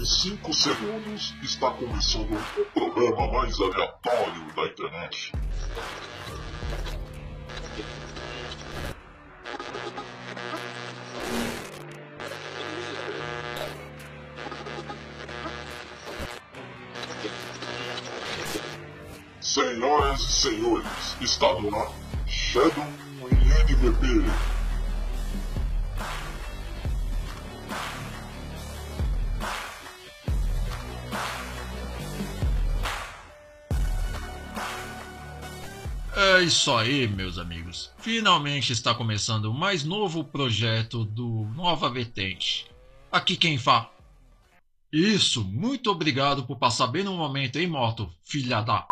Em 5 segundos está começando o programa mais aleatório da internet. Senhoras e senhores, está no ar Shadow em. É isso aí, meus amigos. Finalmente está começando o mais novo projeto do Nova Vertente. Aqui quem fala. Isso, muito obrigado por passar bem no momento, hein, moto, filha da.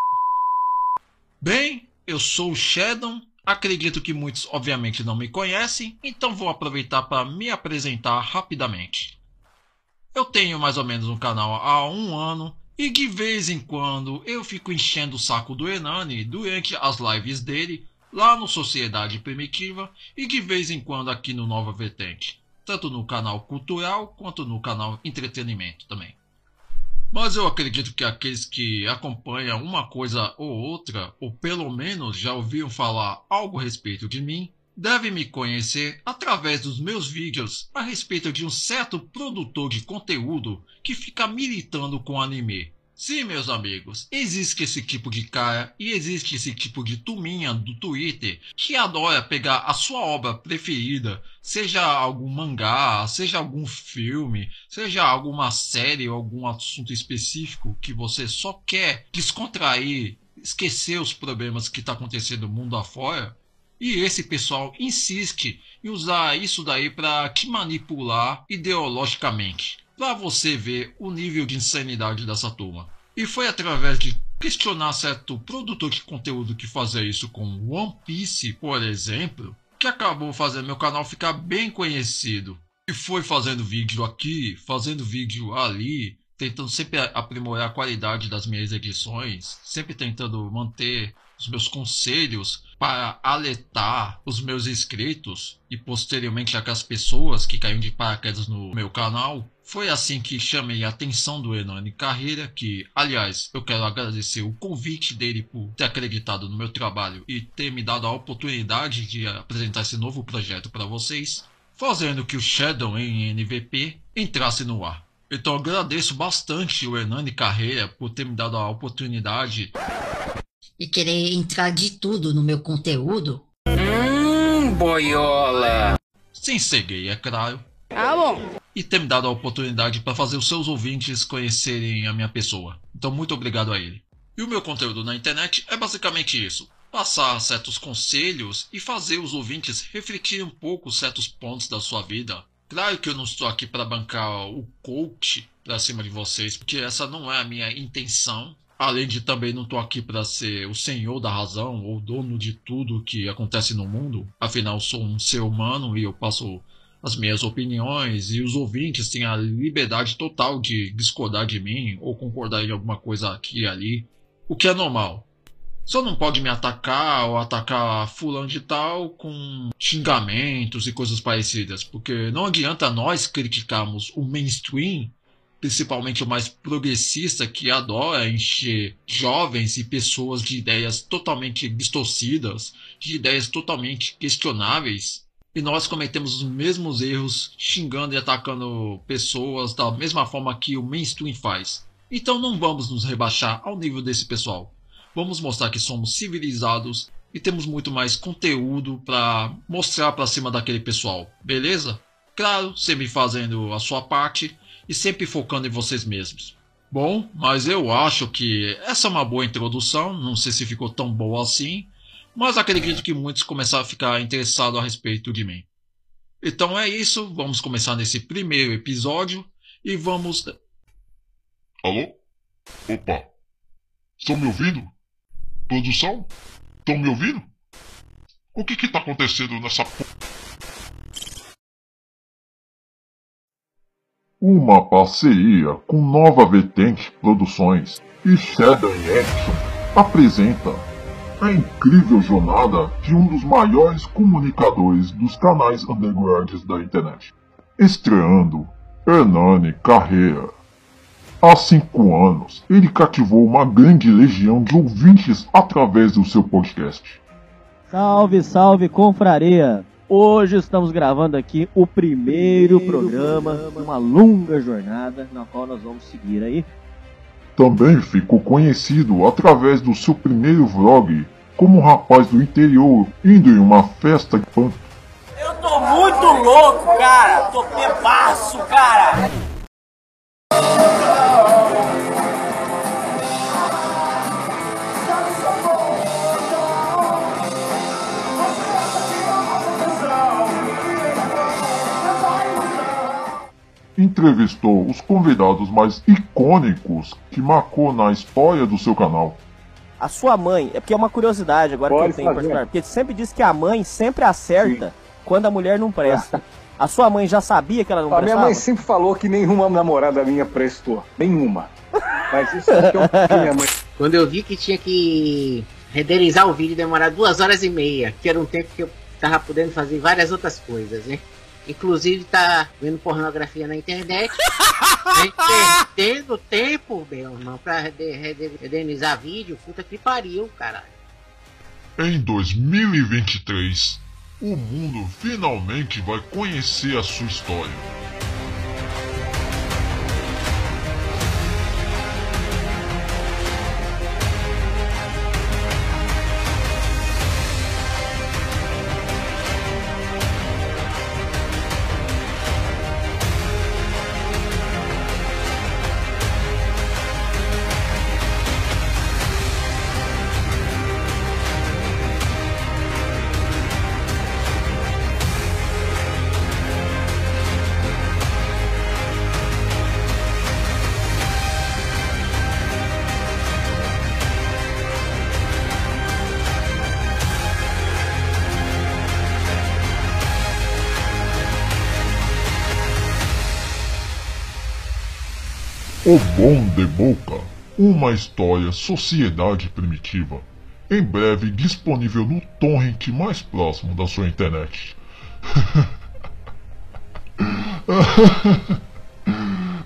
Bem, eu sou o Shadow. Acredito que muitos, obviamente, não me conhecem, então vou aproveitar para me apresentar rapidamente. Eu tenho mais ou menos um canal há um ano e de vez em quando eu fico enchendo o saco do Enani durante as lives dele lá no Sociedade Primitiva e de vez em quando aqui no Nova Vertente, tanto no canal cultural quanto no canal entretenimento também. Mas eu acredito que aqueles que acompanham uma coisa ou outra, ou pelo menos já ouviram falar algo a respeito de mim, devem me conhecer através dos meus vídeos a respeito de um certo produtor de conteúdo que fica militando com anime. Sim, meus amigos, existe esse tipo de cara e existe esse tipo de turminha do Twitter que adora pegar a sua obra preferida, seja algum mangá, seja algum filme, seja alguma série ou algum assunto específico que você só quer descontrair, esquecer os problemas que está acontecendo no mundo afora, e esse pessoal insiste em usar isso daí para te manipular ideologicamente, para você ver o nível de insanidade dessa turma. E foi através de questionar certo produtor de conteúdo que fazia isso com One Piece, por exemplo, que acabou fazendo meu canal ficar bem conhecido. E foi fazendo vídeo aqui, fazendo vídeo ali, tentando sempre aprimorar a qualidade das minhas edições, sempre tentando manter os meus conselhos para alertar os meus inscritos e posteriormente aquelas pessoas que caíram de paraquedas no meu canal. Foi assim que chamei a atenção do Hernani Carreira, que, aliás, eu quero agradecer o convite dele por ter acreditado no meu trabalho e ter me dado a oportunidade de apresentar esse novo projeto para vocês, fazendo que o Shadow em NVP entrasse no ar. Então agradeço bastante o Hernani Carreira por ter me dado a oportunidade e querer entrar de tudo no meu conteúdo. Hum, boiola! Sem ser gay, é claro. Ah, bom. E ter me dado a oportunidade para fazer os seus ouvintes conhecerem a minha pessoa. Então, muito obrigado a ele. E o meu conteúdo na internet é basicamente isso: passar certos conselhos e fazer os ouvintes refletirem um pouco certos pontos da sua vida. Claro que eu não estou aqui para bancar o coach para cima de vocês, porque essa não é a minha intenção. Além de também não estou aqui para ser o senhor da razão ou dono de tudo que acontece no mundo. Afinal, sou um ser humano e eu passo as minhas opiniões e os ouvintes têm a liberdade total de discordar de mim ou concordar em alguma coisa aqui e ali, o que é normal. Só não pode me atacar ou atacar fulano de tal com xingamentos e coisas parecidas, porque não adianta nós criticarmos o mainstream, principalmente o mais progressista que adora encher jovens e pessoas de ideias totalmente distorcidas, de ideias totalmente questionáveis. E nós cometemos os mesmos erros xingando e atacando pessoas da mesma forma que o mainstream faz. Então não vamos nos rebaixar ao nível desse pessoal. Vamos mostrar que somos civilizados e temos muito mais conteúdo para mostrar para cima daquele pessoal, beleza? Claro, sempre fazendo a sua parte e sempre focando em vocês mesmos. Bom, mas eu acho que essa é uma boa introdução, não sei se ficou tão boa assim, mas acredito que muitos começaram a ficar interessados a respeito de mim. Então é isso, vamos começar nesse primeiro episódio e vamos. Alô? Opa! Estão me ouvindo? Produção? Estão me ouvindo? O que que tá acontecendo nessa p... Uma parceria com Nova Vertente Produções e Shadow Action apresenta a incrível jornada de um dos maiores comunicadores dos canais undergrounds da internet. Estreando Hernani Carreira. Há cinco anos, ele cativou uma grande legião de ouvintes através do seu podcast. Salve, salve, confraria! Hoje estamos gravando aqui o primeiro programa, uma longa jornada na qual nós vamos seguir aí. Também ficou conhecido através do seu primeiro vlog como um rapaz do interior indo em uma festa de punk. Eu tô muito louco, cara! Tô bebaço, cara! Entrevistou os convidados mais icônicos que marcou na história do seu canal. A sua mãe, é porque é uma curiosidade agora Pode que eu tenho, fazer. particular, porque sempre diz que a mãe sempre acerta quando a mulher não presta. A sua mãe já sabia que ela não A minha prestava? mãe sempre falou que nenhuma namorada minha prestou. Nenhuma. Mas isso é o que minha mãe. Quando eu vi que tinha que renderizar o vídeo demorar duas horas e meia, que era um tempo que eu tava podendo fazer várias outras coisas, né? Inclusive tá vendo pornografia na internet. né? Perdendo tempo, meu irmão, pra rede- rede- renderizar vídeo. Puta que pariu, caralho. Em 2023, o mundo finalmente vai conhecer a sua história. O Bom de Boca, uma história sociedade primitiva, em breve disponível no torrent mais próximo da sua internet.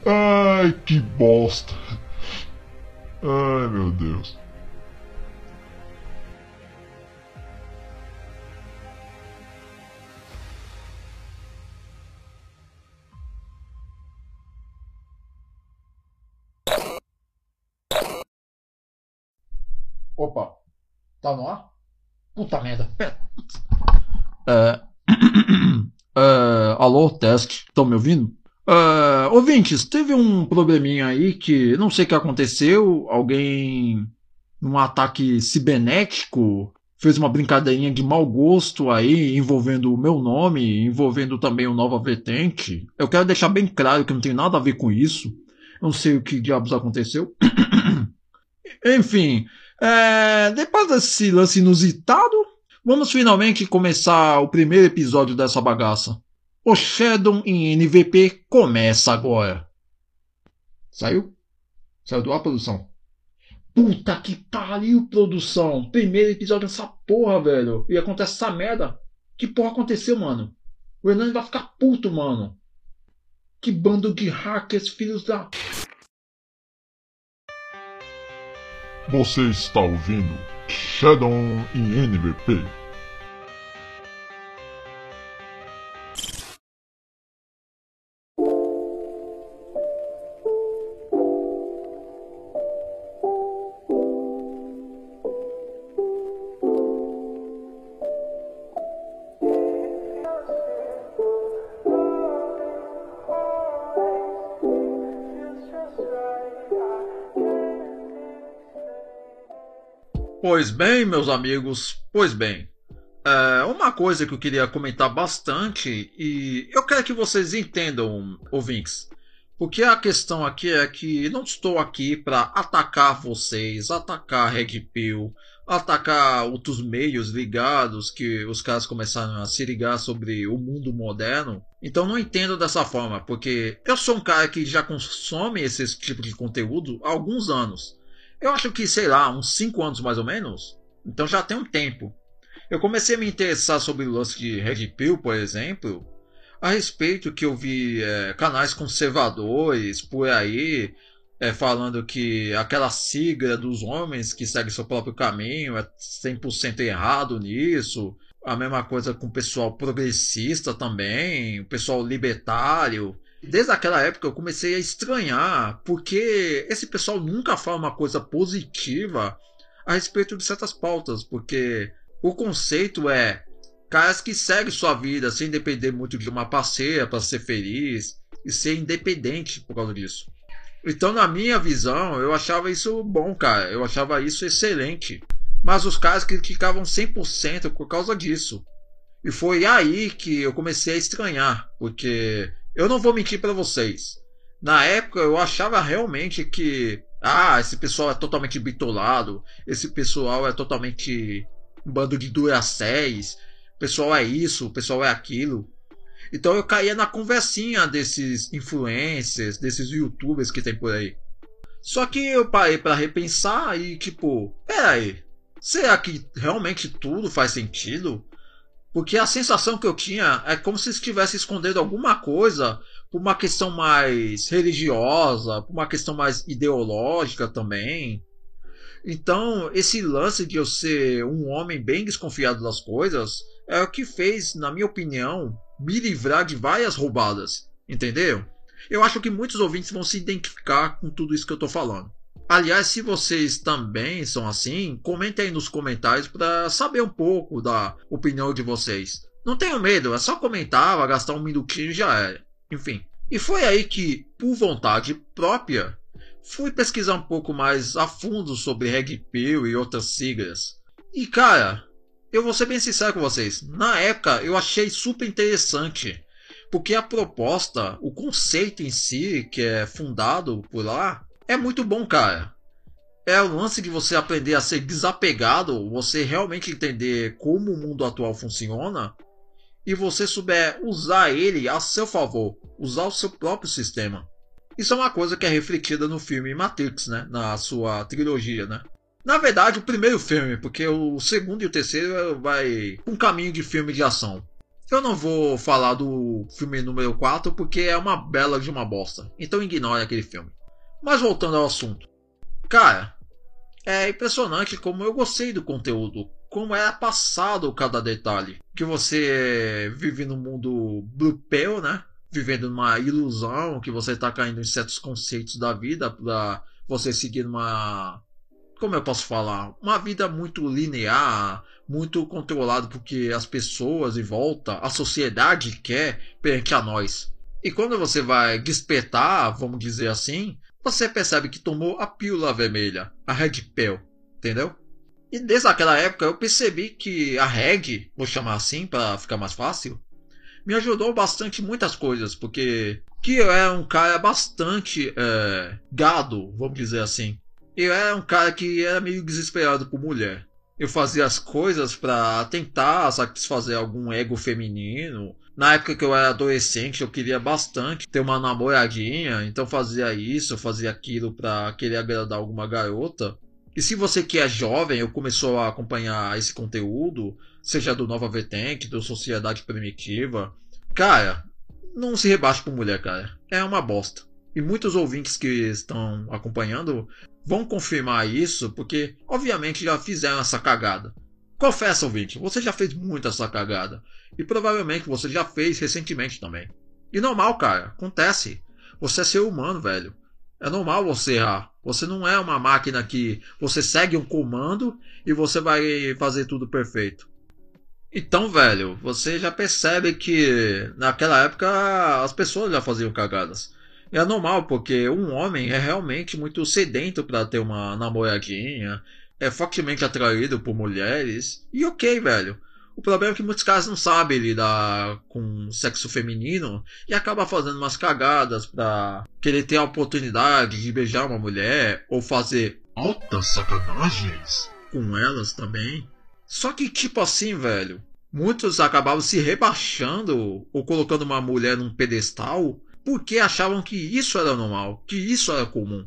Ai, que bosta. Ai, meu Deus. Opa, tá no ar? Puta merda, pera. É, é, alô, teste, estão me ouvindo? É, ouvintes, teve um probleminha aí que não sei o que aconteceu. Alguém, num ataque cibernético, fez uma brincadeirinha de mau gosto aí, envolvendo o meu nome, envolvendo também o Nova Vertente. Eu quero deixar bem claro que não tem nada a ver com isso. Não sei o que diabos aconteceu. Enfim, é, depois desse lance inusitado, vamos finalmente começar o primeiro episódio dessa bagaça. O Shadow em NVP começa agora. Saiu? Saiu do ar, produção? Puta que pariu, produção! Primeiro episódio dessa porra, velho. E acontece essa merda. Que porra aconteceu, mano? O Hernani vai ficar puto, mano. Que bando de hackers, filhos da. Você está ouvindo Shadow em NVP. Pois bem, meus amigos, pois bem. É, uma coisa que eu queria comentar bastante, e eu quero que vocês entendam, ouvintes, porque a questão aqui é que não estou aqui para atacar vocês, atacar Red Pill, atacar outros meios ligados que os caras começaram a se ligar sobre o mundo moderno. Então não entendo dessa forma, porque eu sou um cara que já consome esse tipo de conteúdo há alguns anos. Eu acho que, sei lá, uns 5 anos mais ou menos. Então já tem um tempo. Eu comecei a me interessar sobre o lance de Red Pill, por exemplo, a respeito que eu vi é, canais conservadores por aí é, falando que aquela sigla dos homens que seguem seu próprio caminho é 100% errado nisso. A mesma coisa com o pessoal progressista também, o pessoal libertário. Desde aquela época eu comecei a estranhar porque esse pessoal nunca fala uma coisa positiva a respeito de certas pautas, porque o conceito é caras que seguem sua vida sem depender muito de uma parceira para ser feliz e ser independente por causa disso. Então, na minha visão, eu achava isso bom, cara. Eu achava isso excelente. Mas os caras criticavam 100% por causa disso. E foi aí que eu comecei a estranhar, porque eu não vou mentir para vocês. Na época eu achava realmente que ah, esse pessoal é totalmente bitolado, esse pessoal é totalmente um bando de duracéis, o pessoal é isso, o pessoal é aquilo. Então eu caía na conversinha desses influencers, desses youtubers que tem por aí. Só que eu parei para repensar e tipo, peraí, será que realmente tudo faz sentido? Porque a sensação que eu tinha é como se estivesse escondendo alguma coisa por uma questão mais religiosa, por uma questão mais ideológica também. Então, esse lance de eu ser um homem bem desconfiado das coisas é o que fez, na minha opinião, me livrar de várias roubadas. Entendeu? Eu acho que muitos ouvintes vão se identificar com tudo isso que eu estou falando. Aliás, se vocês também são assim, comentem aí nos comentários para saber um pouco da opinião de vocês. Não tenham medo, é só comentar, vai gastar um minutinho e já era. Enfim. E foi aí que, por vontade própria, fui pesquisar um pouco mais a fundo sobre Reg Pill e outras siglas. E cara, eu vou ser bem sincero com vocês. Na época eu achei super interessante. Porque a proposta, o conceito em si, que é fundado por lá, é muito bom, cara. É o lance de você aprender a ser desapegado, você realmente entender como o mundo atual funciona e você souber usar ele a seu favor, usar o seu próprio sistema. Isso é uma coisa que é refletida no filme Matrix, né? Na sua trilogia, né? Na verdade, o primeiro filme, porque o segundo e o terceiro vai um caminho de filme de ação. Eu não vou falar do filme número 4 porque é uma bela de uma bosta. Então ignore aquele filme. Mas voltando ao assunto. Cara, é impressionante como eu gostei do conteúdo, como é passado cada detalhe. Que você vive num mundo blupeu, né? Vivendo numa ilusão, que você está caindo em certos conceitos da vida para você seguir uma como eu posso falar, uma vida muito linear, muito controlado porque as pessoas em volta, a sociedade quer perante a nós. E quando você vai despertar, vamos dizer assim, você percebe que tomou a pílula vermelha, a Red Pill, entendeu? E desde aquela época eu percebi que a Reg, vou chamar assim para ficar mais fácil, me ajudou bastante muitas coisas, porque que eu era um cara bastante é, gado, vamos dizer assim. Eu era um cara que era meio desesperado por mulher. Eu fazia as coisas para tentar satisfazer algum ego feminino. Na época que eu era adolescente, eu queria bastante ter uma namoradinha, então fazia isso, fazia aquilo para querer agradar alguma garota. E se você que é jovem ou começou a acompanhar esse conteúdo, seja do Nova Vetank, do Sociedade Primitiva, cara, não se rebaixe por mulher, cara. É uma bosta. E muitos ouvintes que estão acompanhando vão confirmar isso, porque obviamente já fizeram essa cagada. Confessa, ouvinte, você já fez muito essa cagada. E provavelmente você já fez recentemente também. E normal, cara, acontece. Você é ser humano, velho. É normal você errar. Você não é uma máquina que você segue um comando e você vai fazer tudo perfeito. Então, velho, você já percebe que naquela época as pessoas já faziam cagadas. É normal, porque um homem é realmente muito sedento para ter uma namoradinha, é fortemente atraído por mulheres. E ok, velho. O problema é que muitos caras não sabem lidar com sexo feminino e acaba fazendo umas cagadas pra querer ter a oportunidade de beijar uma mulher ou fazer altas sacanagens com elas também. Só que, tipo assim, velho, muitos acabavam se rebaixando ou colocando uma mulher num pedestal porque achavam que isso era normal, que isso era comum.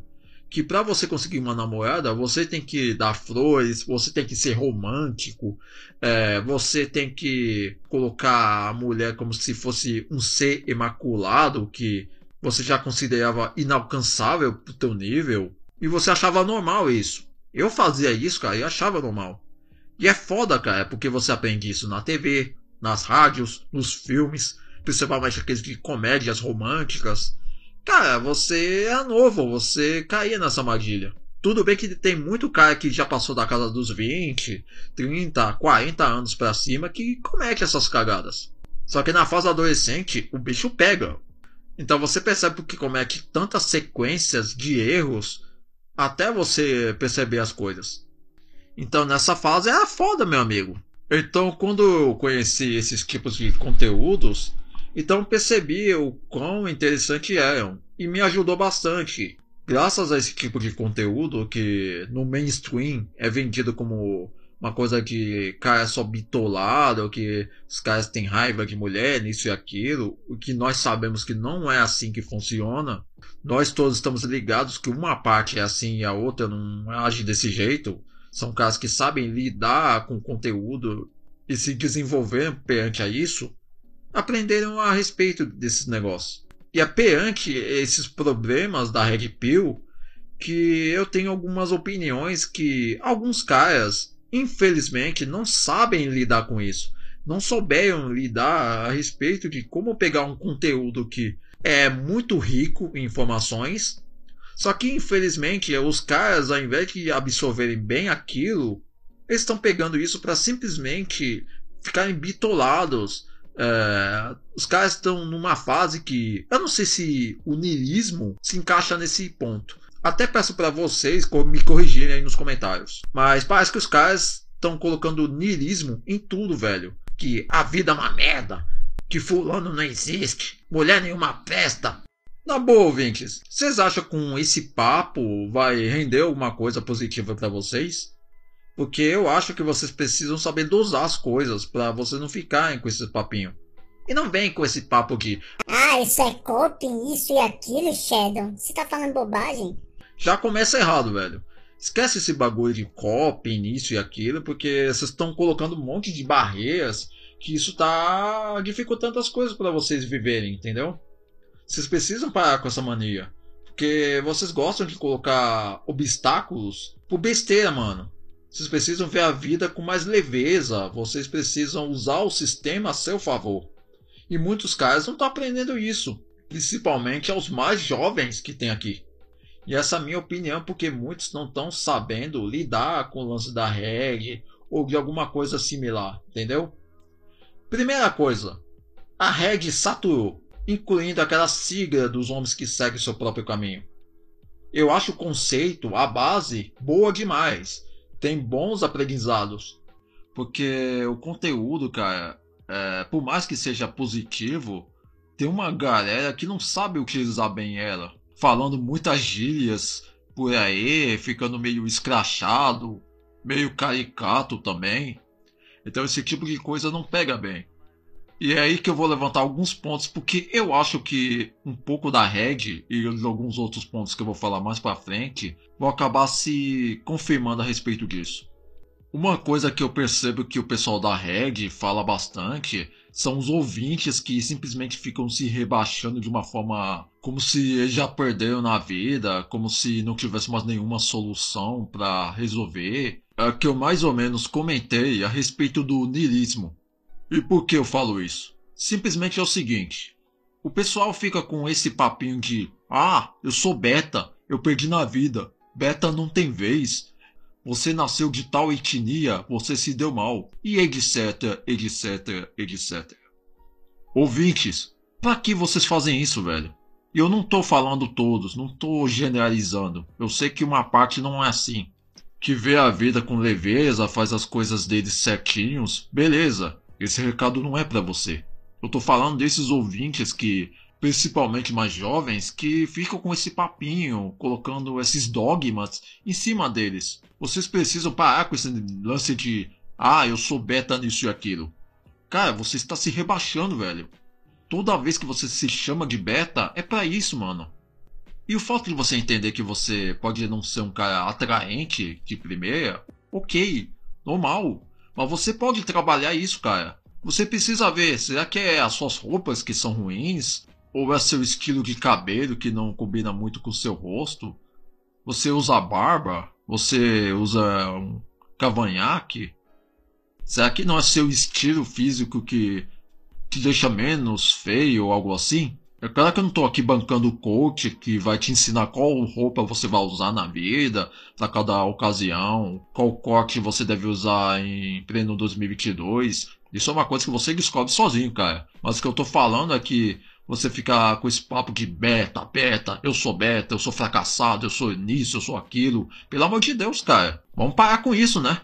Que para você conseguir uma namorada, você tem que dar flores, você tem que ser romântico, é, você tem que colocar a mulher como se fosse um ser imaculado, que você já considerava inalcançável pro teu nível e você achava normal isso. Eu fazia isso, cara, e achava normal. E é foda, cara, porque você aprende isso na TV, nas rádios, nos filmes, principalmente aqueles de comédias românticas. Cara, você é novo, você caía nessa armadilha. Tudo bem que tem muito cara que já passou da casa dos 20, 30, 40 anos pra cima que comete essas cagadas. Só que na fase adolescente, o bicho pega. Então você percebe que comete tantas sequências de erros até você perceber as coisas. Então nessa fase é foda, meu amigo. Então quando eu conheci esses tipos de conteúdos, então percebi o quão interessante eram e me ajudou bastante. Graças a esse tipo de conteúdo que no mainstream é vendido como uma coisa que cara é só bitolado, que os caras têm raiva de mulher, isso e aquilo, o que nós sabemos que não é assim que funciona. Nós todos estamos ligados que uma parte é assim e a outra não age desse jeito. São caras que sabem lidar com o conteúdo e se desenvolver perante a isso aprenderam a respeito desses negócios. E é perante esses problemas da Red Pill que eu tenho algumas opiniões que alguns caras, infelizmente, não sabem lidar com isso. Não souberam lidar a respeito de como pegar um conteúdo que é muito rico em informações, só que infelizmente os caras, ao invés de absorverem bem aquilo, estão pegando isso para simplesmente ficarem bitolados é, os caras estão numa fase que eu não sei se o niilismo se encaixa nesse ponto. Até peço para vocês me corrigirem aí nos comentários. Mas parece que os caras estão colocando niilismo em tudo, velho. Que a vida é uma merda. Que fulano não existe. Mulher nenhuma presta. Na boa, ouvintes, vocês acham que com esse papo vai render alguma coisa positiva para vocês? Porque eu acho que vocês precisam saber dosar as coisas para vocês não ficarem com esse papinho. E não vem com esse papo de Ah, isso é coping, isso e aquilo, Shadow. Você tá falando bobagem? Já começa errado, velho. Esquece esse bagulho de coping, isso e aquilo, porque vocês estão colocando um monte de barreiras que isso tá dificultando as coisas para vocês viverem, entendeu? Vocês precisam parar com essa mania. Porque vocês gostam de colocar obstáculos por besteira, mano. Vocês precisam ver a vida com mais leveza. Vocês precisam usar o sistema a seu favor. E muitos caras não estão aprendendo isso. Principalmente aos mais jovens que tem aqui. E essa é a minha opinião, porque muitos não estão sabendo lidar com o lance da reg ou de alguma coisa similar, entendeu? Primeira coisa, a reg saturou, incluindo aquela sigla dos homens que seguem seu próprio caminho. Eu acho o conceito, a base, boa demais tem bons aprendizados. Porque o conteúdo, cara, é, por mais que seja positivo, tem uma galera que não sabe utilizar bem ela. Falando muitas gírias por aí, ficando meio escrachado, meio caricato também. Então esse tipo de coisa não pega bem. E é aí que eu vou levantar alguns pontos, porque eu acho que um pouco da Red e alguns outros pontos que eu vou falar mais pra frente vão acabar se confirmando a respeito disso. Uma coisa que eu percebo que o pessoal da Red fala bastante são os ouvintes que simplesmente ficam se rebaixando de uma forma como se eles já perderam na vida, como se não tivesse mais nenhuma solução para resolver. É que eu mais ou menos comentei a respeito do niilismo e por que eu falo isso? Simplesmente é o seguinte: o pessoal fica com esse papinho de ah, eu sou beta, eu perdi na vida, beta não tem vez, você nasceu de tal etnia, você se deu mal, e etc, etc, etc. Ouvintes, pra que vocês fazem isso, velho? Eu não tô falando todos, não tô generalizando. Eu sei que uma parte não é assim. Que vê a vida com leveza, faz as coisas deles certinhos, beleza. Esse recado não é para você. Eu tô falando desses ouvintes que, principalmente mais jovens, que ficam com esse papinho, colocando esses dogmas em cima deles. Vocês precisam parar com esse lance de ah, eu sou beta nisso e aquilo. Cara, você está se rebaixando, velho. Toda vez que você se chama de beta, é para isso, mano. E o fato de você entender que você pode não ser um cara atraente de primeira, ok, normal. Mas você pode trabalhar isso, cara. Você precisa ver, será que é as suas roupas que são ruins? Ou é seu estilo de cabelo que não combina muito com o seu rosto? Você usa barba? Você usa um cavanhaque? Será que não é seu estilo físico que te deixa menos feio ou algo assim? É claro que eu não tô aqui bancando o coach que vai te ensinar qual roupa você vai usar na vida, para cada ocasião, qual corte você deve usar em pleno 2022. Isso é uma coisa que você descobre sozinho, cara. Mas o que eu tô falando é que você ficar com esse papo de beta, beta, eu sou beta, eu sou fracassado, eu sou nisso, eu sou aquilo. Pelo amor de Deus, cara. Vamos parar com isso, né?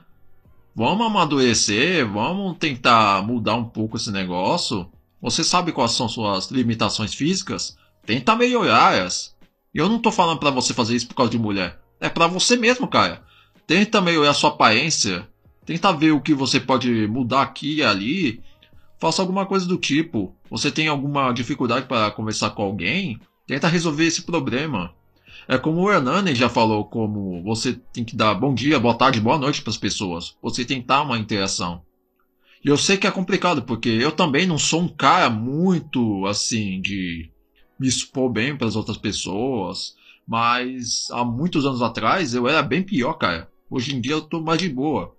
Vamos amadurecer, vamos tentar mudar um pouco esse negócio. Você sabe quais são suas limitações físicas? Tenta melhorá-las. E eu não tô falando para você fazer isso por causa de mulher. É para você mesmo, cara. Tenta melhorar sua aparência. Tenta ver o que você pode mudar aqui e ali. Faça alguma coisa do tipo. Você tem alguma dificuldade para conversar com alguém? Tenta resolver esse problema. É como o Hernani já falou, como você tem que dar bom dia, boa tarde, boa noite para as pessoas. Você tentar uma interação. E eu sei que é complicado, porque eu também não sou um cara muito assim de me expor bem para as outras pessoas. Mas há muitos anos atrás eu era bem pior, cara. Hoje em dia eu tô mais de boa.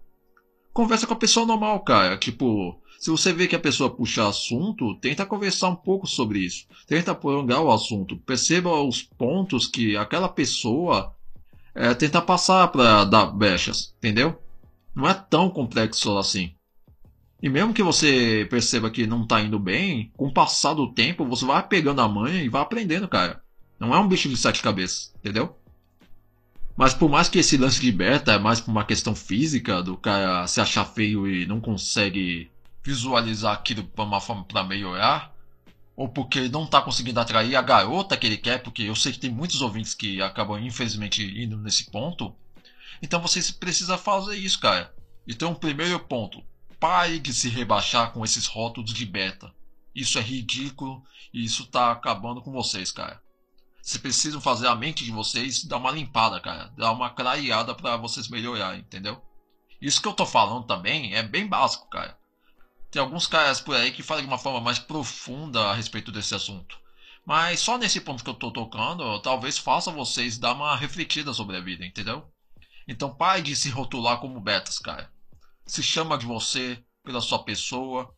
Conversa com a pessoa normal, cara. Tipo, se você vê que a pessoa puxa assunto, tenta conversar um pouco sobre isso. Tenta prolongar o assunto. Perceba os pontos que aquela pessoa é, tenta passar para dar brechas, entendeu? Não é tão complexo assim. E mesmo que você perceba que não tá indo bem, com o passar do tempo, você vai pegando a manha e vai aprendendo, cara. Não é um bicho de sete cabeças, entendeu? Mas por mais que esse lance de beta é mais por uma questão física, do cara se achar feio e não consegue visualizar aquilo para uma forma para melhorar, ou porque ele não tá conseguindo atrair a garota que ele quer, porque eu sei que tem muitos ouvintes que acabam infelizmente indo nesse ponto. Então você precisa fazer isso, cara. Então, o primeiro ponto, Pare de se rebaixar com esses rótulos de beta. Isso é ridículo e isso tá acabando com vocês, cara. Vocês precisam fazer a mente de vocês dar uma limpada, cara. Dar uma clareada para vocês melhorarem, entendeu? Isso que eu tô falando também é bem básico, cara. Tem alguns caras por aí que falam de uma forma mais profunda a respeito desse assunto. Mas só nesse ponto que eu tô tocando, talvez faça vocês dar uma refletida sobre a vida, entendeu? Então pare de se rotular como betas, cara se chama de você pela sua pessoa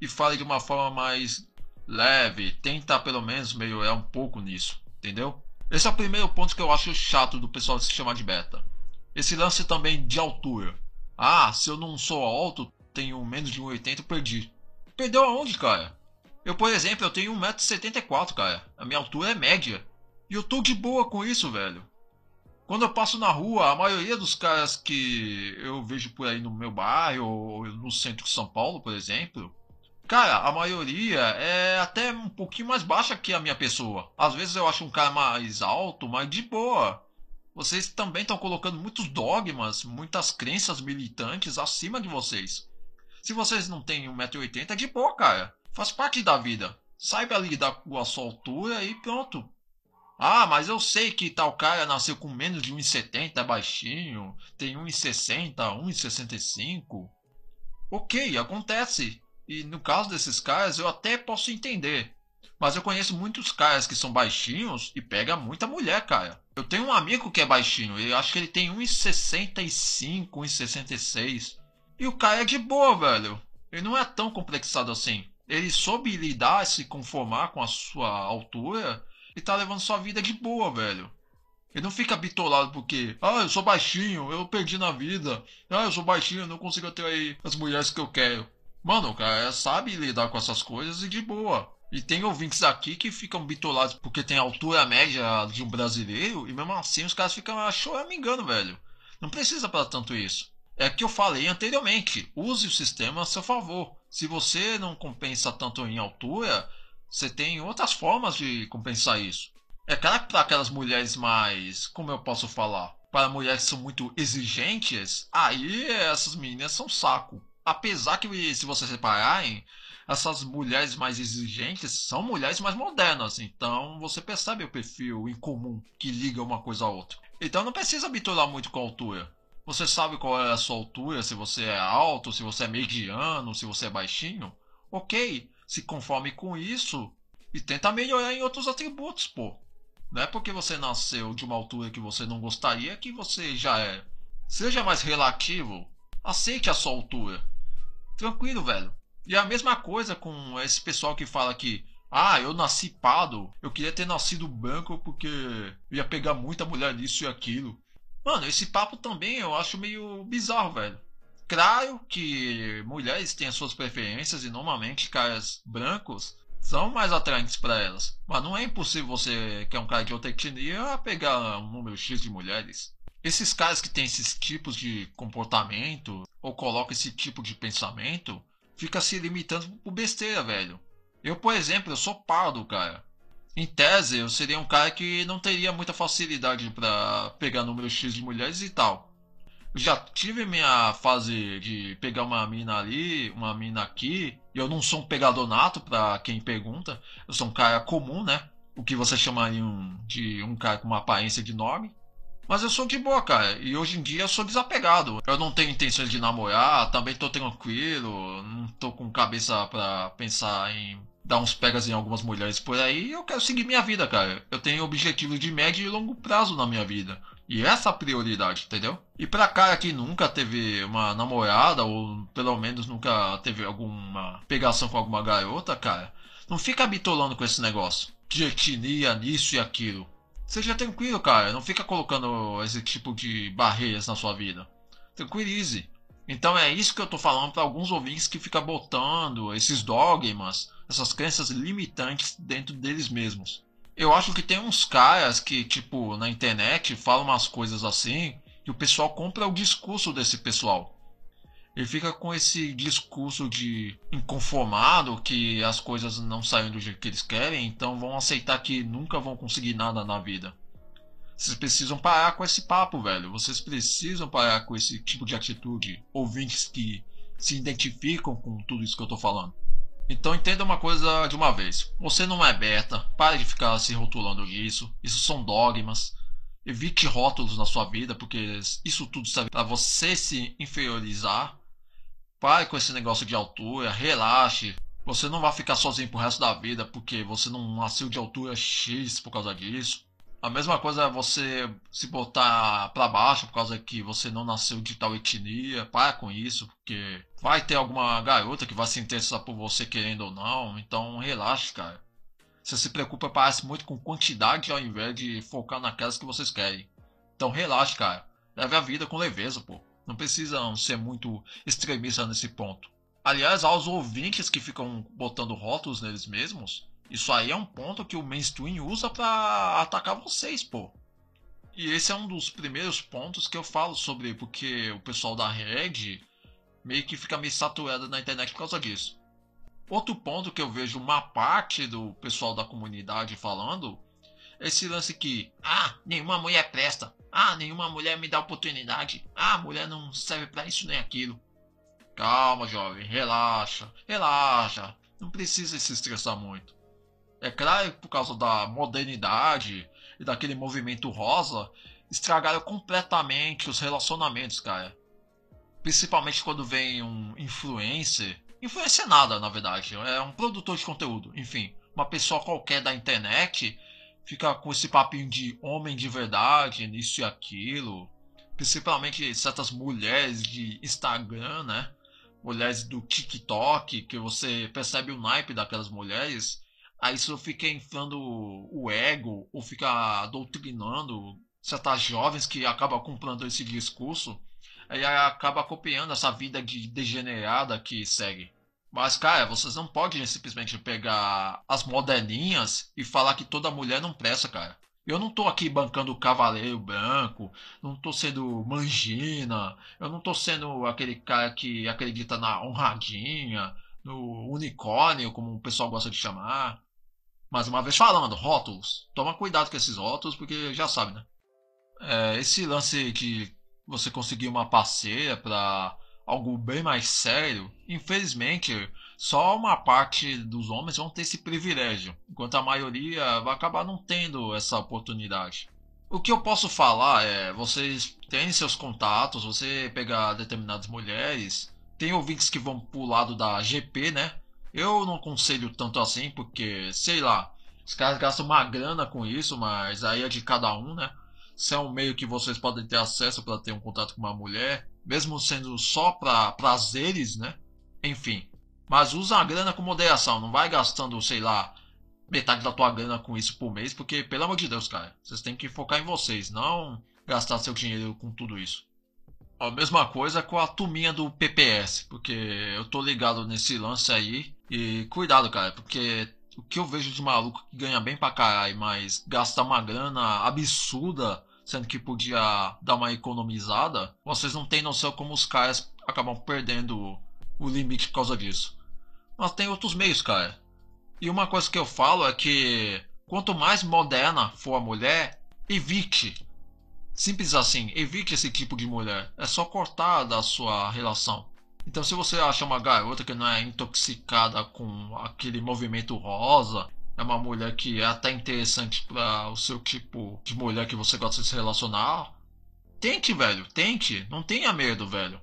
e fale de uma forma mais leve, tenta pelo menos melhorar um pouco nisso, entendeu? Esse é o primeiro ponto que eu acho chato do pessoal se chamar de beta. Esse lance também de altura. Ah, se eu não sou alto, tenho menos de 1,80, perdi. Perdeu aonde, cara? Eu, por exemplo, eu tenho 1,74m, cara. A minha altura é média. E eu tô de boa com isso, velho. Quando eu passo na rua, a maioria dos caras que eu vejo por aí no meu bairro, ou no centro de São Paulo, por exemplo, cara, a maioria é até um pouquinho mais baixa que a minha pessoa. Às vezes eu acho um cara mais alto, mas de boa. Vocês também estão colocando muitos dogmas, muitas crenças militantes acima de vocês. Se vocês não têm 1,80m, é de boa, cara. Faz parte da vida. Saiba lidar com a sua altura e pronto. Ah, mas eu sei que tal cara nasceu com menos de 1,70, é baixinho, tem 1,60, 1,65. Ok, acontece. E no caso desses caras eu até posso entender. Mas eu conheço muitos caras que são baixinhos e pega muita mulher, cara. Eu tenho um amigo que é baixinho, eu acho que ele tem 1,65, 1,66. E o cara é de boa, velho. Ele não é tão complexado assim. Ele soube lidar, se conformar com a sua altura e tá levando sua vida de boa, velho. Ele não fica bitolado porque, ah, eu sou baixinho, eu perdi na vida. Ah, eu sou baixinho, eu não consigo atrair as mulheres que eu quero. Mano, o cara sabe lidar com essas coisas e de boa. E tem ouvintes aqui que ficam bitolados porque tem altura média de um brasileiro e mesmo assim os caras ficam choramingando, velho. Não precisa para tanto isso. É que eu falei anteriormente, use o sistema a seu favor. Se você não compensa tanto em altura, você tem outras formas de compensar isso. É claro que para aquelas mulheres mais. Como eu posso falar? Para mulheres que são muito exigentes, aí essas meninas são saco. Apesar que, se vocês repararem, essas mulheres mais exigentes são mulheres mais modernas. Então você percebe o perfil em comum que liga uma coisa a outra. Então não precisa habituar muito com a altura. Você sabe qual é a sua altura, se você é alto, se você é mediano, se você é baixinho? Ok, se conforme com isso E tenta melhorar em outros atributos, pô. Não é porque você nasceu de uma altura que você não gostaria que você já é. Seja mais relativo. Aceite a sua altura. Tranquilo, velho. E a mesma coisa com esse pessoal que fala que ah, eu nasci pardo, eu queria ter nascido branco porque ia pegar muita mulher nisso e aquilo. Mano, esse papo também eu acho meio bizarro, velho. Claro que mulheres têm as suas preferências e normalmente caras brancos são mais atraentes para elas. Mas não é impossível você, que é um cara de outra etnia, pegar um número X de mulheres. Esses caras que têm esses tipos de comportamento ou colocam esse tipo de pensamento, fica se limitando por besteira, velho. Eu, por exemplo, eu sou pardo, cara. Em tese, eu seria um cara que não teria muita facilidade para pegar número X de mulheres e tal. Já tive minha fase de pegar uma mina ali, uma mina aqui, e eu não sou um pegador nato, pra quem pergunta. Eu sou um cara comum, né? O que você chamaria de um cara com uma aparência de nome. Mas eu sou de boa, cara. E hoje em dia eu sou desapegado. Eu não tenho intenções de namorar, também tô tranquilo. Não tô com cabeça pra pensar em dar uns pegas em algumas mulheres por aí. Eu quero seguir minha vida, cara. Eu tenho objetivos de médio e longo prazo na minha vida. E essa prioridade, entendeu? E pra cara que nunca teve uma namorada, ou pelo menos nunca teve alguma pegação com alguma garota, cara, não fica bitolando com esse negócio de etnia, nisso e aquilo. Seja tranquilo, cara. Não fica colocando esse tipo de barreiras na sua vida. Tranquilize. Então é isso que eu tô falando para alguns ouvintes que ficam botando esses dogmas, essas crenças limitantes dentro deles mesmos. Eu acho que tem uns caras que, tipo, na internet falam umas coisas assim, que o pessoal compra o discurso desse pessoal. Ele fica com esse discurso de inconformado, que as coisas não saem do jeito que eles querem, então vão aceitar que nunca vão conseguir nada na vida. Vocês precisam parar com esse papo, velho. Vocês precisam parar com esse tipo de atitude. Ouvintes que se identificam com tudo isso que eu tô falando. Então entenda uma coisa de uma vez. Você não é beta. Pare de ficar se rotulando disso. Isso são dogmas. Evite rótulos na sua vida, porque isso tudo serve para você se inferiorizar Pare com esse negócio de altura, relaxe. Você não vai ficar sozinho pro resto da vida porque você não nasceu de altura X por causa disso. A mesma coisa é você se botar para baixo por causa que você não nasceu de tal etnia. Para com isso, porque vai ter alguma garota que vai se interessar por você querendo ou não. Então relaxe, cara. Você se preocupa, parece muito com quantidade ao invés de focar naquelas que vocês querem. Então relaxe, cara. Leve a vida com leveza, pô. Não precisam ser muito extremistas nesse ponto. Aliás, aos ouvintes que ficam botando rótulos neles mesmos, isso aí é um ponto que o mainstream usa para atacar vocês, pô. E esse é um dos primeiros pontos que eu falo sobre porque o pessoal da Red meio que fica meio saturado na internet por causa disso. Outro ponto que eu vejo uma parte do pessoal da comunidade falando é esse lance que, ah, nenhuma mulher presta, ah, nenhuma mulher me dá oportunidade. Ah, mulher não serve para isso nem aquilo. Calma, jovem, relaxa, relaxa. Não precisa se estressar muito. É claro que por causa da modernidade e daquele movimento rosa, estragaram completamente os relacionamentos, cara. Principalmente quando vem um influencer. Influencer nada, na verdade. É um produtor de conteúdo. Enfim, uma pessoa qualquer da internet fica com esse papinho de homem de verdade, nisso e aquilo. Principalmente certas mulheres de Instagram, né? Mulheres do TikTok, que você percebe o naipe daquelas mulheres. Aí isso fica inflando o ego, ou fica doutrinando certas jovens que acabam comprando esse discurso. Aí acaba copiando essa vida de degenerada que segue. Mas, cara, vocês não podem simplesmente pegar as modelinhas e falar que toda mulher não presta, cara. Eu não tô aqui bancando o cavaleiro branco, não tô sendo mangina, eu não tô sendo aquele cara que acredita na honradinha, no unicórnio, como o pessoal gosta de chamar. Mais uma vez falando, rótulos. Toma cuidado com esses rótulos, porque já sabe, né? É, esse lance de você conseguir uma parceira pra algo bem mais sério, infelizmente, só uma parte dos homens vão ter esse privilégio, enquanto a maioria vai acabar não tendo essa oportunidade. O que eu posso falar é, vocês têm seus contatos, você pegar determinadas mulheres, tem ouvintes que vão pro lado da GP, né? Eu não aconselho tanto assim, porque, sei lá, os caras gastam uma grana com isso, mas aí é de cada um, né? Se é um meio que vocês podem ter acesso para ter um contato com uma mulher, mesmo sendo só para prazeres, né? Enfim. Mas usa a grana com moderação, não vai gastando, sei lá, metade da tua grana com isso por mês, porque, pelo amor de Deus, cara, vocês têm que focar em vocês, não gastar seu dinheiro com tudo isso. A mesma coisa com a turminha do PPS, porque eu tô ligado nesse lance aí. E cuidado, cara, porque o que eu vejo de maluco que ganha bem pra caralho, mas gasta uma grana absurda, sendo que podia dar uma economizada, vocês não têm noção como os caras acabam perdendo o limite por causa disso. Mas tem outros meios, cara. E uma coisa que eu falo é que quanto mais moderna for a mulher, evite Simples assim, evite esse tipo de mulher. É só cortar da sua relação. Então, se você acha uma garota que não é intoxicada com aquele movimento rosa, é uma mulher que é até interessante para o seu tipo de mulher que você gosta de se relacionar, tente, velho, tente. Não tenha medo, velho.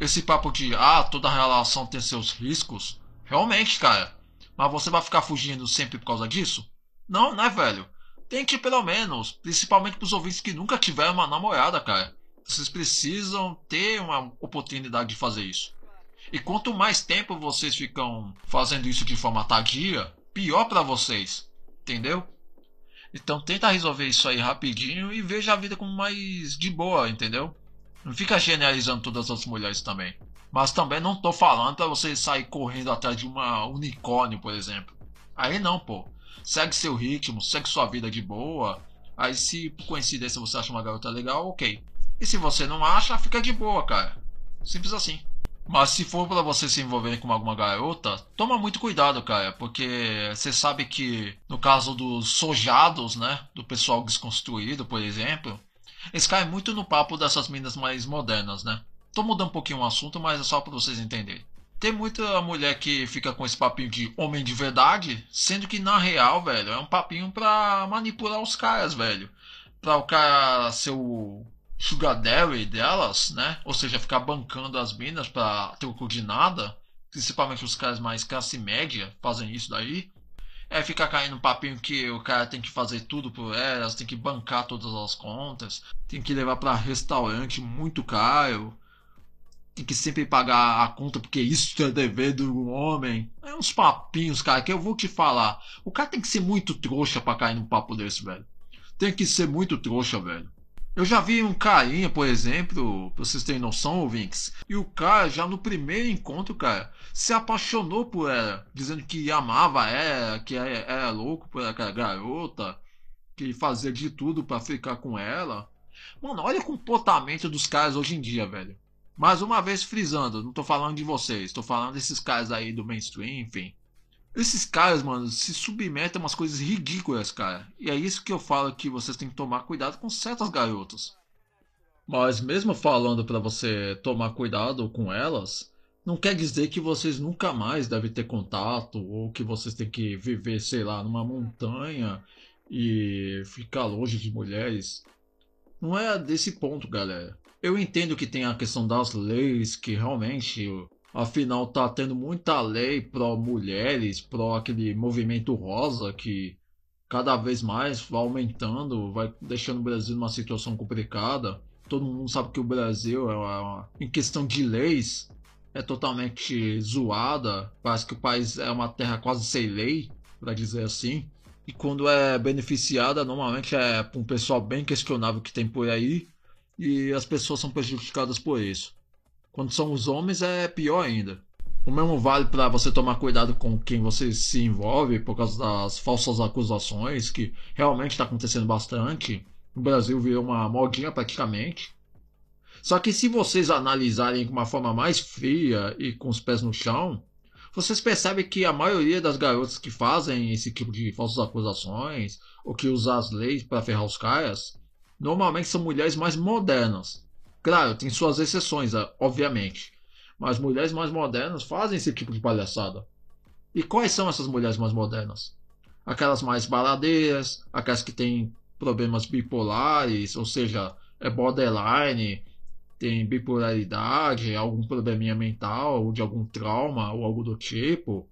Esse papo de, ah, toda relação tem seus riscos. Realmente, cara. Mas você vai ficar fugindo sempre por causa disso? Não, né, velho? Tente pelo menos, principalmente para os ouvintes que nunca tiveram uma namorada, cara. Vocês precisam ter uma oportunidade de fazer isso. E quanto mais tempo vocês ficam fazendo isso de forma tardia, pior para vocês. Entendeu? Então tenta resolver isso aí rapidinho e veja a vida como mais de boa, entendeu? Não fica generalizando todas as mulheres também. Mas também não tô falando para você sair correndo atrás de uma unicórnio, por exemplo. Aí não, pô segue seu ritmo, segue sua vida de boa. Aí se por coincidência você acha uma garota legal, ok. E se você não acha, fica de boa, cara. Simples assim. Mas se for para você se envolver com alguma garota, toma muito cuidado, cara, porque você sabe que no caso dos sojados, né, do pessoal desconstruído, por exemplo, eles caem muito no papo dessas minas mais modernas, né? Tô mudando um pouquinho o assunto, mas é só para vocês entenderem. Tem muita mulher que fica com esse papinho de homem de verdade, sendo que na real, velho, é um papinho pra manipular os caras, velho. Pra o cara ser o sugar daddy delas, né? Ou seja, ficar bancando as minas pra troco de nada. Principalmente os caras mais classe média fazem isso daí. É ficar caindo no papinho que o cara tem que fazer tudo por elas, tem que bancar todas as contas, tem que levar para restaurante muito caro tem que sempre pagar a conta porque isso é dever do homem. É uns papinhos, cara, que eu vou te falar. O cara tem que ser muito trouxa pra cair num papo desse, velho. Tem que ser muito trouxa, velho. Eu já vi um carinha, por exemplo, pra vocês terem noção, Vinx, e o cara já no primeiro encontro, cara, se apaixonou por ela, dizendo que amava ela, que era louco por aquela garota, que fazia de tudo para ficar com ela. Mano, olha o comportamento dos caras hoje em dia, velho. Mais uma vez frisando, não tô falando de vocês, tô falando desses caras aí do mainstream, enfim. Esses caras, mano, se submetem a umas coisas ridículas, cara. E é isso que eu falo que vocês têm que tomar cuidado com certas garotas. Mas mesmo falando para você tomar cuidado com elas, não quer dizer que vocês nunca mais devem ter contato ou que vocês têm que viver, sei lá, numa montanha e ficar longe de mulheres. Não é desse ponto, galera. Eu entendo que tem a questão das leis, que realmente, afinal, tá tendo muita lei pró mulheres, pró aquele movimento rosa que cada vez mais vai aumentando, vai deixando o Brasil numa situação complicada. Todo mundo sabe que o Brasil, é uma, em questão de leis, é totalmente zoada. Parece que o país é uma terra quase sem lei, para dizer assim. E quando é beneficiada, normalmente é para um pessoal bem questionável que tem por aí e as pessoas são prejudicadas por isso. Quando são os homens é pior ainda. O mesmo vale para você tomar cuidado com quem você se envolve por causa das falsas acusações, que realmente está acontecendo bastante. No Brasil virou uma modinha praticamente. Só que se vocês analisarem de uma forma mais fria e com os pés no chão, vocês percebem que a maioria das garotas que fazem esse tipo de falsas acusações, ou que usam as leis para ferrar os caras, normalmente são mulheres mais modernas. Claro, tem suas exceções, é, obviamente. Mas mulheres mais modernas fazem esse tipo de palhaçada. E quais são essas mulheres mais modernas? Aquelas mais baladeiras, aquelas que têm problemas bipolares, ou seja, é borderline, tem bipolaridade, algum probleminha mental, ou de algum trauma, ou algo do tipo.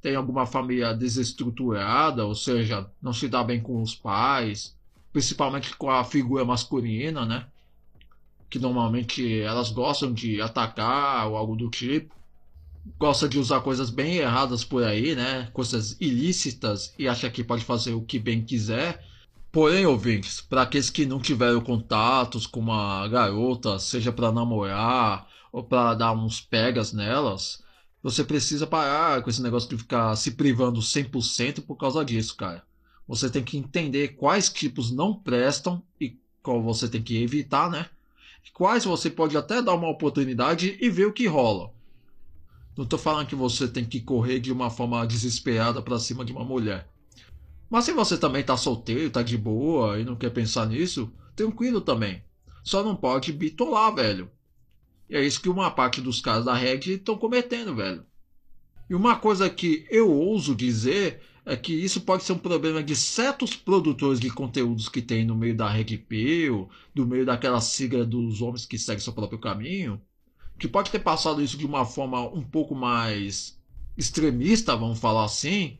tem alguma família desestruturada, ou seja, não se dá bem com os pais, principalmente com a figura masculina, né? Que normalmente elas gostam de atacar ou algo do tipo. Gosta de usar coisas bem erradas por aí, né? Coisas ilícitas e acha que pode fazer o que bem quiser. Porém, ouvintes, para aqueles que não tiveram contatos com uma garota, seja para namorar ou para dar uns pegas nelas, você precisa parar com esse negócio de ficar se privando 100% por causa disso, cara. Você tem que entender quais tipos não prestam e qual você tem que evitar, né? Quais você pode até dar uma oportunidade e ver o que rola. Não tô falando que você tem que correr de uma forma desesperada para cima de uma mulher. Mas se você também tá solteiro, tá de boa e não quer pensar nisso, tranquilo também. Só não pode bitolar, velho. E é isso que uma parte dos caras da Red estão cometendo, velho. E uma coisa que eu ouso dizer é que isso pode ser um problema de certos produtores de conteúdos que tem no meio da Red Pill, do meio daquela sigla dos homens que seguem seu próprio caminho, que pode ter passado isso de uma forma um pouco mais extremista, vamos falar assim,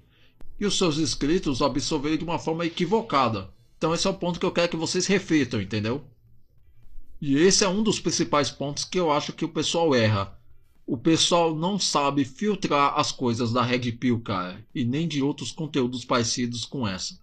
e os seus inscritos absorverem de uma forma equivocada. Então esse é o ponto que eu quero que vocês reflitam, entendeu? E esse é um dos principais pontos que eu acho que o pessoal erra. O pessoal não sabe filtrar as coisas da Red Pill, cara, e nem de outros conteúdos parecidos com essa.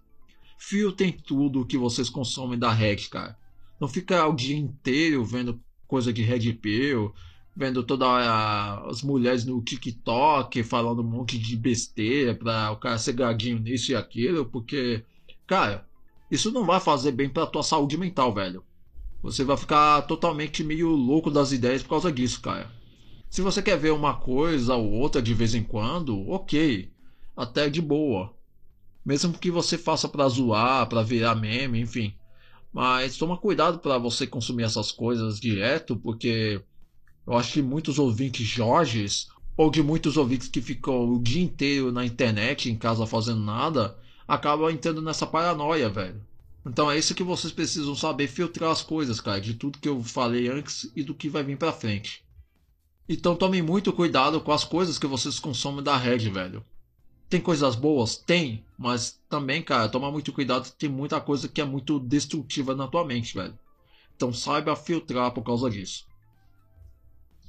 Filtrem tudo que vocês consomem da Red, cara. Não fica o dia inteiro vendo coisa de Red Pill, vendo todas as mulheres no TikTok falando um monte de besteira pra o cara ser gaguinho nisso e aquilo, porque, cara, isso não vai fazer bem pra tua saúde mental, velho. Você vai ficar totalmente meio louco das ideias por causa disso, cara. Se você quer ver uma coisa ou outra de vez em quando, ok, até de boa. Mesmo que você faça para zoar, para virar meme, enfim. Mas toma cuidado para você consumir essas coisas direto, porque eu acho que muitos ouvintes Jorges, ou de muitos ouvintes que ficam o dia inteiro na internet, em casa fazendo nada, acabam entrando nessa paranoia, velho. Então é isso que vocês precisam saber filtrar as coisas, cara, de tudo que eu falei antes e do que vai vir pra frente. Então tomem muito cuidado com as coisas que vocês consomem da rede, velho. Tem coisas boas? Tem, mas também, cara, toma muito cuidado, tem muita coisa que é muito destrutiva na tua mente, velho. Então saiba filtrar por causa disso.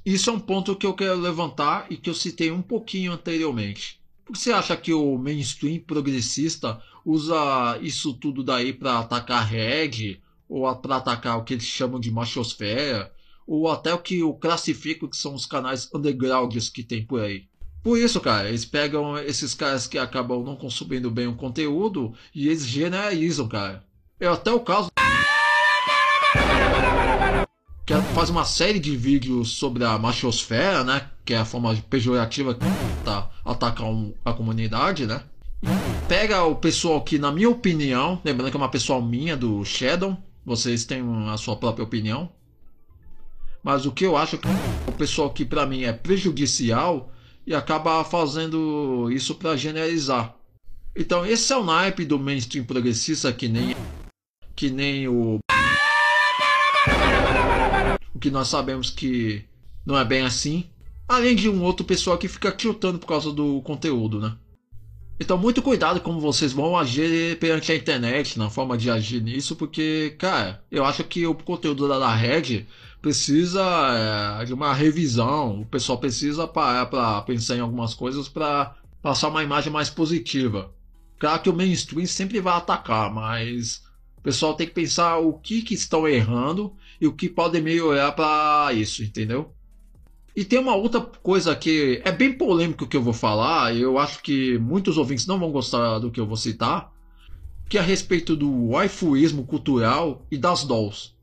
Isso é um ponto que eu quero levantar e que eu citei um pouquinho anteriormente. Por que você acha que o mainstream progressista usa isso tudo daí para atacar reggae, ou para atacar o que eles chamam de machosfera, ou até o que eu classifico que são os canais undergrounds que tem por aí. Por isso, cara, eles pegam esses caras que acabam não consumindo bem o conteúdo e eles generalizam, cara. É até o caso que faz uma série de vídeos sobre a machosfera, né? Que é a forma pejorativa que tá atacar a comunidade, né? Pega o pessoal que, na minha opinião, lembrando que é uma pessoal minha do Shadow, vocês têm a sua própria opinião. Mas o que eu acho que o pessoal que para mim é prejudicial e acaba fazendo isso para generalizar. Então esse é o naipe do mainstream progressista que nem que nem o o que nós sabemos que não é bem assim. Além de um outro pessoal que fica tiltando por causa do conteúdo, né? Então, muito cuidado como vocês vão agir perante a internet, na forma de agir nisso, porque, cara, eu acho que o conteúdo da Red precisa é, de uma revisão. O pessoal precisa parar para pensar em algumas coisas para passar uma imagem mais positiva. Claro que o mainstream sempre vai atacar, mas o pessoal tem que pensar o que, que estão errando e o que pode melhorar para isso, entendeu? E tem uma outra coisa que é bem polêmico que eu vou falar, e eu acho que muitos ouvintes não vão gostar do que eu vou citar, que é a respeito do waifuísmo cultural e das dolls.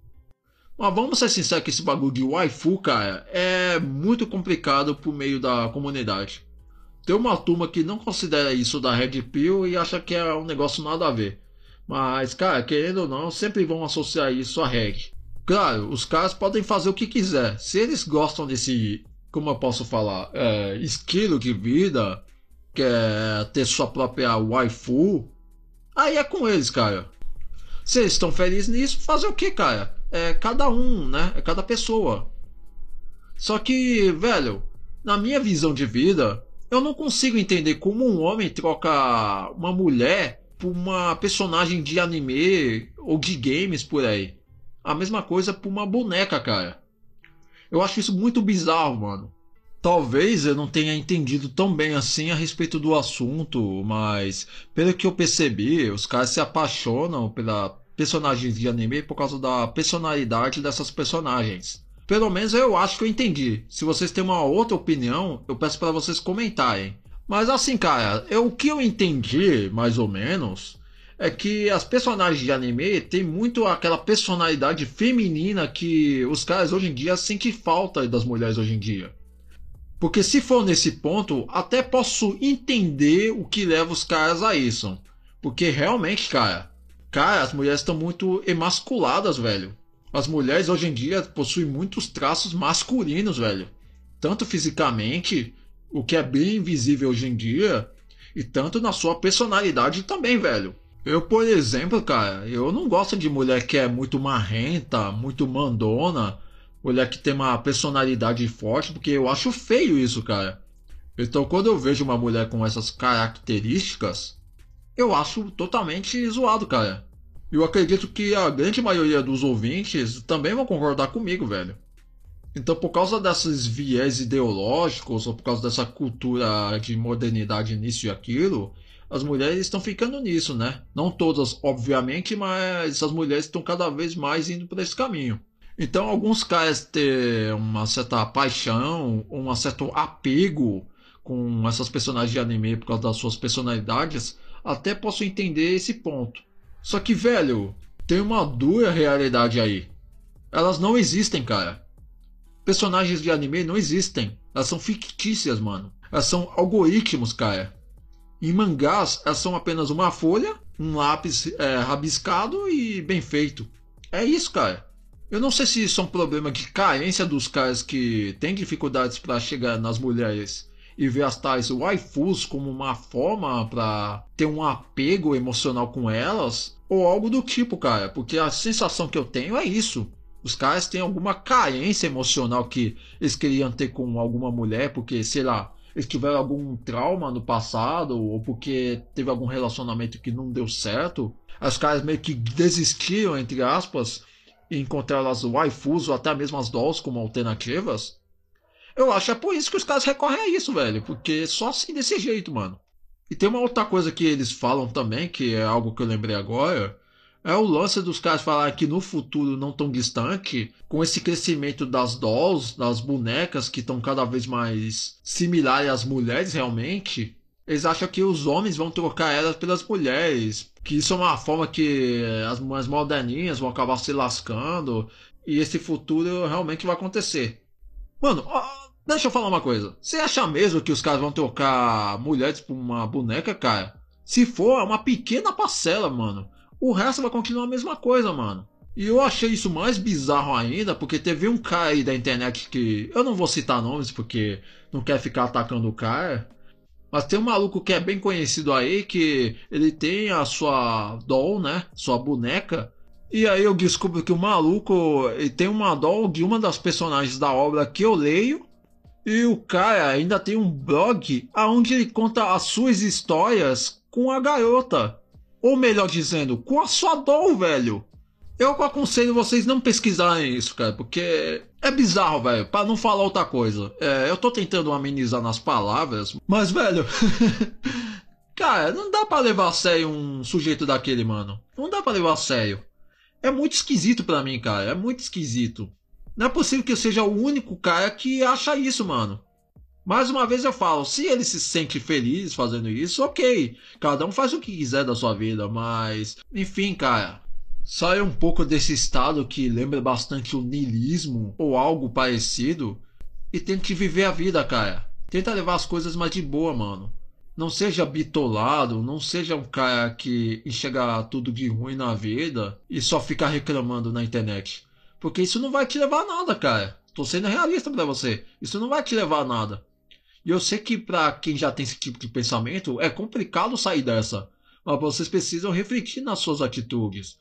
Mas vamos ser sinceros que esse bagulho de waifu, cara, é muito complicado por meio da comunidade. Tem uma turma que não considera isso da Red Pill e acha que é um negócio nada a ver. Mas, cara, querendo ou não, sempre vão associar isso a Red. Claro, os caras podem fazer o que quiser. Se eles gostam desse, como eu posso falar, é, estilo de vida, quer ter sua própria waifu, aí é com eles, cara. Se eles estão felizes nisso, fazer o que, cara? É cada um, né? É cada pessoa. Só que, velho, na minha visão de vida, Eu não consigo entender como um homem troca uma mulher por uma personagem de anime ou de games por aí. A mesma coisa por uma boneca, cara. Eu acho isso muito bizarro, mano. Talvez eu não tenha entendido tão bem assim a respeito do assunto, mas pelo que eu percebi, os caras se apaixonam pela personagens de anime por causa da personalidade dessas personagens. Pelo menos eu acho que eu entendi. Se vocês têm uma outra opinião, eu peço para vocês comentarem. Mas assim, cara, eu, o que eu entendi, mais ou menos, é que as personagens de anime têm muito aquela personalidade feminina que os caras hoje em dia sentem falta das mulheres hoje em dia. Porque se for nesse ponto, até posso entender o que leva os caras a isso. Porque realmente, cara, cara, as mulheres estão muito emasculadas, velho. As mulheres hoje em dia possuem muitos traços masculinos, velho. Tanto fisicamente, o que é bem invisível hoje em dia, e tanto na sua personalidade também, velho. Eu, por exemplo, cara, eu não gosto de mulher que é muito marrenta, muito mandona, mulher que tem uma personalidade forte, porque eu acho feio isso, cara. Então, quando eu vejo uma mulher com essas características, eu acho totalmente zoado, cara. Eu acredito que a grande maioria dos ouvintes também vão concordar comigo, velho. Então, por causa desses viés ideológicos, ou por causa dessa cultura de modernidade nisso e aquilo, as mulheres estão ficando nisso, né? Não todas, obviamente, mas as mulheres estão cada vez mais indo por esse caminho. Então, alguns caras ter uma certa paixão, um certo apego com essas personagens de anime por causa das suas personalidades, até posso entender esse ponto. Só que, velho, tem uma dura realidade aí. Elas não existem, cara. Personagens de anime não existem. Elas são fictícias, mano. Elas são algoritmos, cara. Em mangás, elas são apenas uma folha, um lápis é, rabiscado e bem feito. É isso, cara. Eu não sei se isso é um problema de carência dos caras que têm dificuldades para chegar nas mulheres e ver as tais waifus como uma forma para ter um apego emocional com elas ou algo do tipo, cara, porque a sensação que eu tenho é isso. Os caras têm alguma carência emocional que eles queriam ter com alguma mulher, porque, sei lá, eles tiveram algum trauma no passado, ou porque teve algum relacionamento que não deu certo. Os caras meio que desistiram, entre aspas, e encontrar as waifus ou até mesmo as dolls como alternativas, eu acho é por isso que os caras recorrem a isso, velho. Porque só assim desse jeito, mano. E tem uma outra coisa que eles falam também, que é algo que eu lembrei agora. É o lance dos caras falar que no futuro não tão distante, com esse crescimento das dolls, das bonecas que estão cada vez mais similares às mulheres realmente, eles acham que os homens vão trocar elas pelas mulheres, que isso é uma forma que as mulheres moderninhas vão acabar se lascando e esse futuro realmente vai acontecer. Mano, deixa eu falar uma coisa. Você acha mesmo que os caras vão trocar mulheres por uma boneca, cara? Se for, é uma pequena parcela, mano. O resto vai continuar a mesma coisa, mano. E eu achei isso mais bizarro ainda, porque teve um cara aí da internet que. Eu não vou citar nomes porque não quer ficar atacando o cara. Mas tem um maluco que é bem conhecido aí, que ele tem a sua doll, né? Sua boneca. E aí eu descubro que o maluco ele tem uma doll de uma das personagens da obra que eu leio. E o cara ainda tem um blog onde ele conta as suas histórias com a garota. Ou melhor dizendo, com a sua doll, velho. Eu aconselho vocês não pesquisarem isso, cara, porque é bizarro, velho, para não falar outra coisa. É, eu tô tentando amenizar nas palavras, mas, velho. cara, não dá para levar a sério um sujeito daquele, mano. Não dá para levar a sério. É muito esquisito para mim, cara. É muito esquisito. Não é possível que eu seja o único cara que acha isso, mano. Mais uma vez eu falo, se ele se sente feliz fazendo isso, ok. Cada um faz o que quiser da sua vida, mas. Enfim, cara. Saia um pouco desse estado que lembra bastante o niilismo ou algo parecido e tente viver a vida, cara. Tenta levar as coisas mais de boa, mano. Não seja bitolado, não seja um cara que enxerga tudo de ruim na vida e só fica reclamando na internet. Porque isso não vai te levar a nada, cara. Tô sendo realista para você. Isso não vai te levar a nada. E eu sei que para quem já tem esse tipo de pensamento é complicado sair dessa. Mas vocês precisam refletir nas suas atitudes.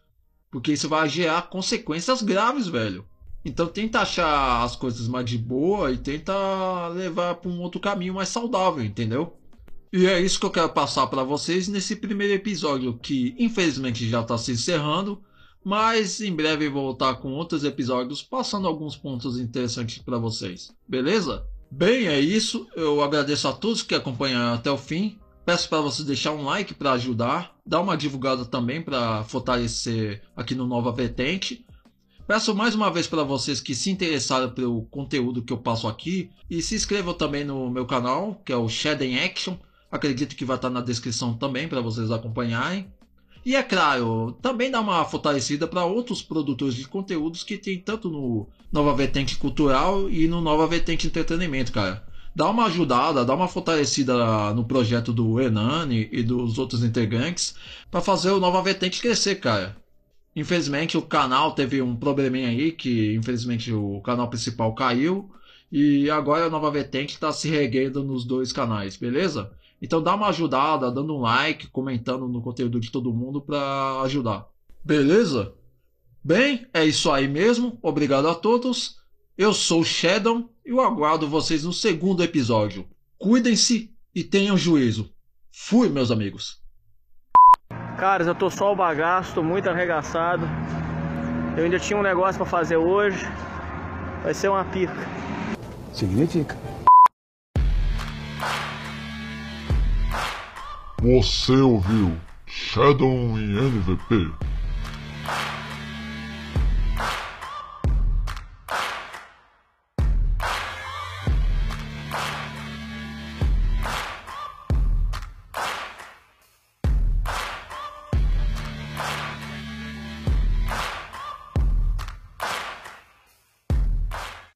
Porque isso vai gerar consequências graves, velho. Então tenta achar as coisas mais de boa e tenta levar para um outro caminho mais saudável, entendeu? E é isso que eu quero passar para vocês nesse primeiro episódio, que infelizmente já está se encerrando, mas em breve voltar com outros episódios passando alguns pontos interessantes para vocês. Beleza? Bem, é isso. Eu agradeço a todos que acompanharam até o fim. Peço para vocês deixar um like para ajudar, dar uma divulgada também para fortalecer aqui no Nova Vertente. Peço mais uma vez para vocês que se interessaram pelo conteúdo que eu passo aqui e se inscrevam também no meu canal, que é o Shadow Action. Acredito que vai estar na descrição também para vocês acompanharem. E é claro, também dá uma fortalecida para outros produtores de conteúdos que tem tanto no Nova Vertente Cultural e no Nova Vertente Entretenimento, cara. Dá uma ajudada, dá uma fortalecida no projeto do Hernani e dos outros integrantes para fazer o Nova Vertente crescer, cara. Infelizmente o canal teve um probleminha aí, que infelizmente o canal principal caiu. E agora a Nova Vertente está se reguendo nos dois canais, beleza? Então dá uma ajudada, dando um like, comentando no conteúdo de todo mundo para ajudar. Beleza? Bem, é isso aí mesmo. Obrigado a todos. Eu sou o Shadow e eu aguardo vocês no segundo episódio. Cuidem-se e tenham juízo. Fui, meus amigos. Caras, eu tô só o bagaço, tô muito arregaçado. Eu ainda tinha um negócio para fazer hoje. Vai ser uma pica. Significa. Você ouviu Shadow em NVP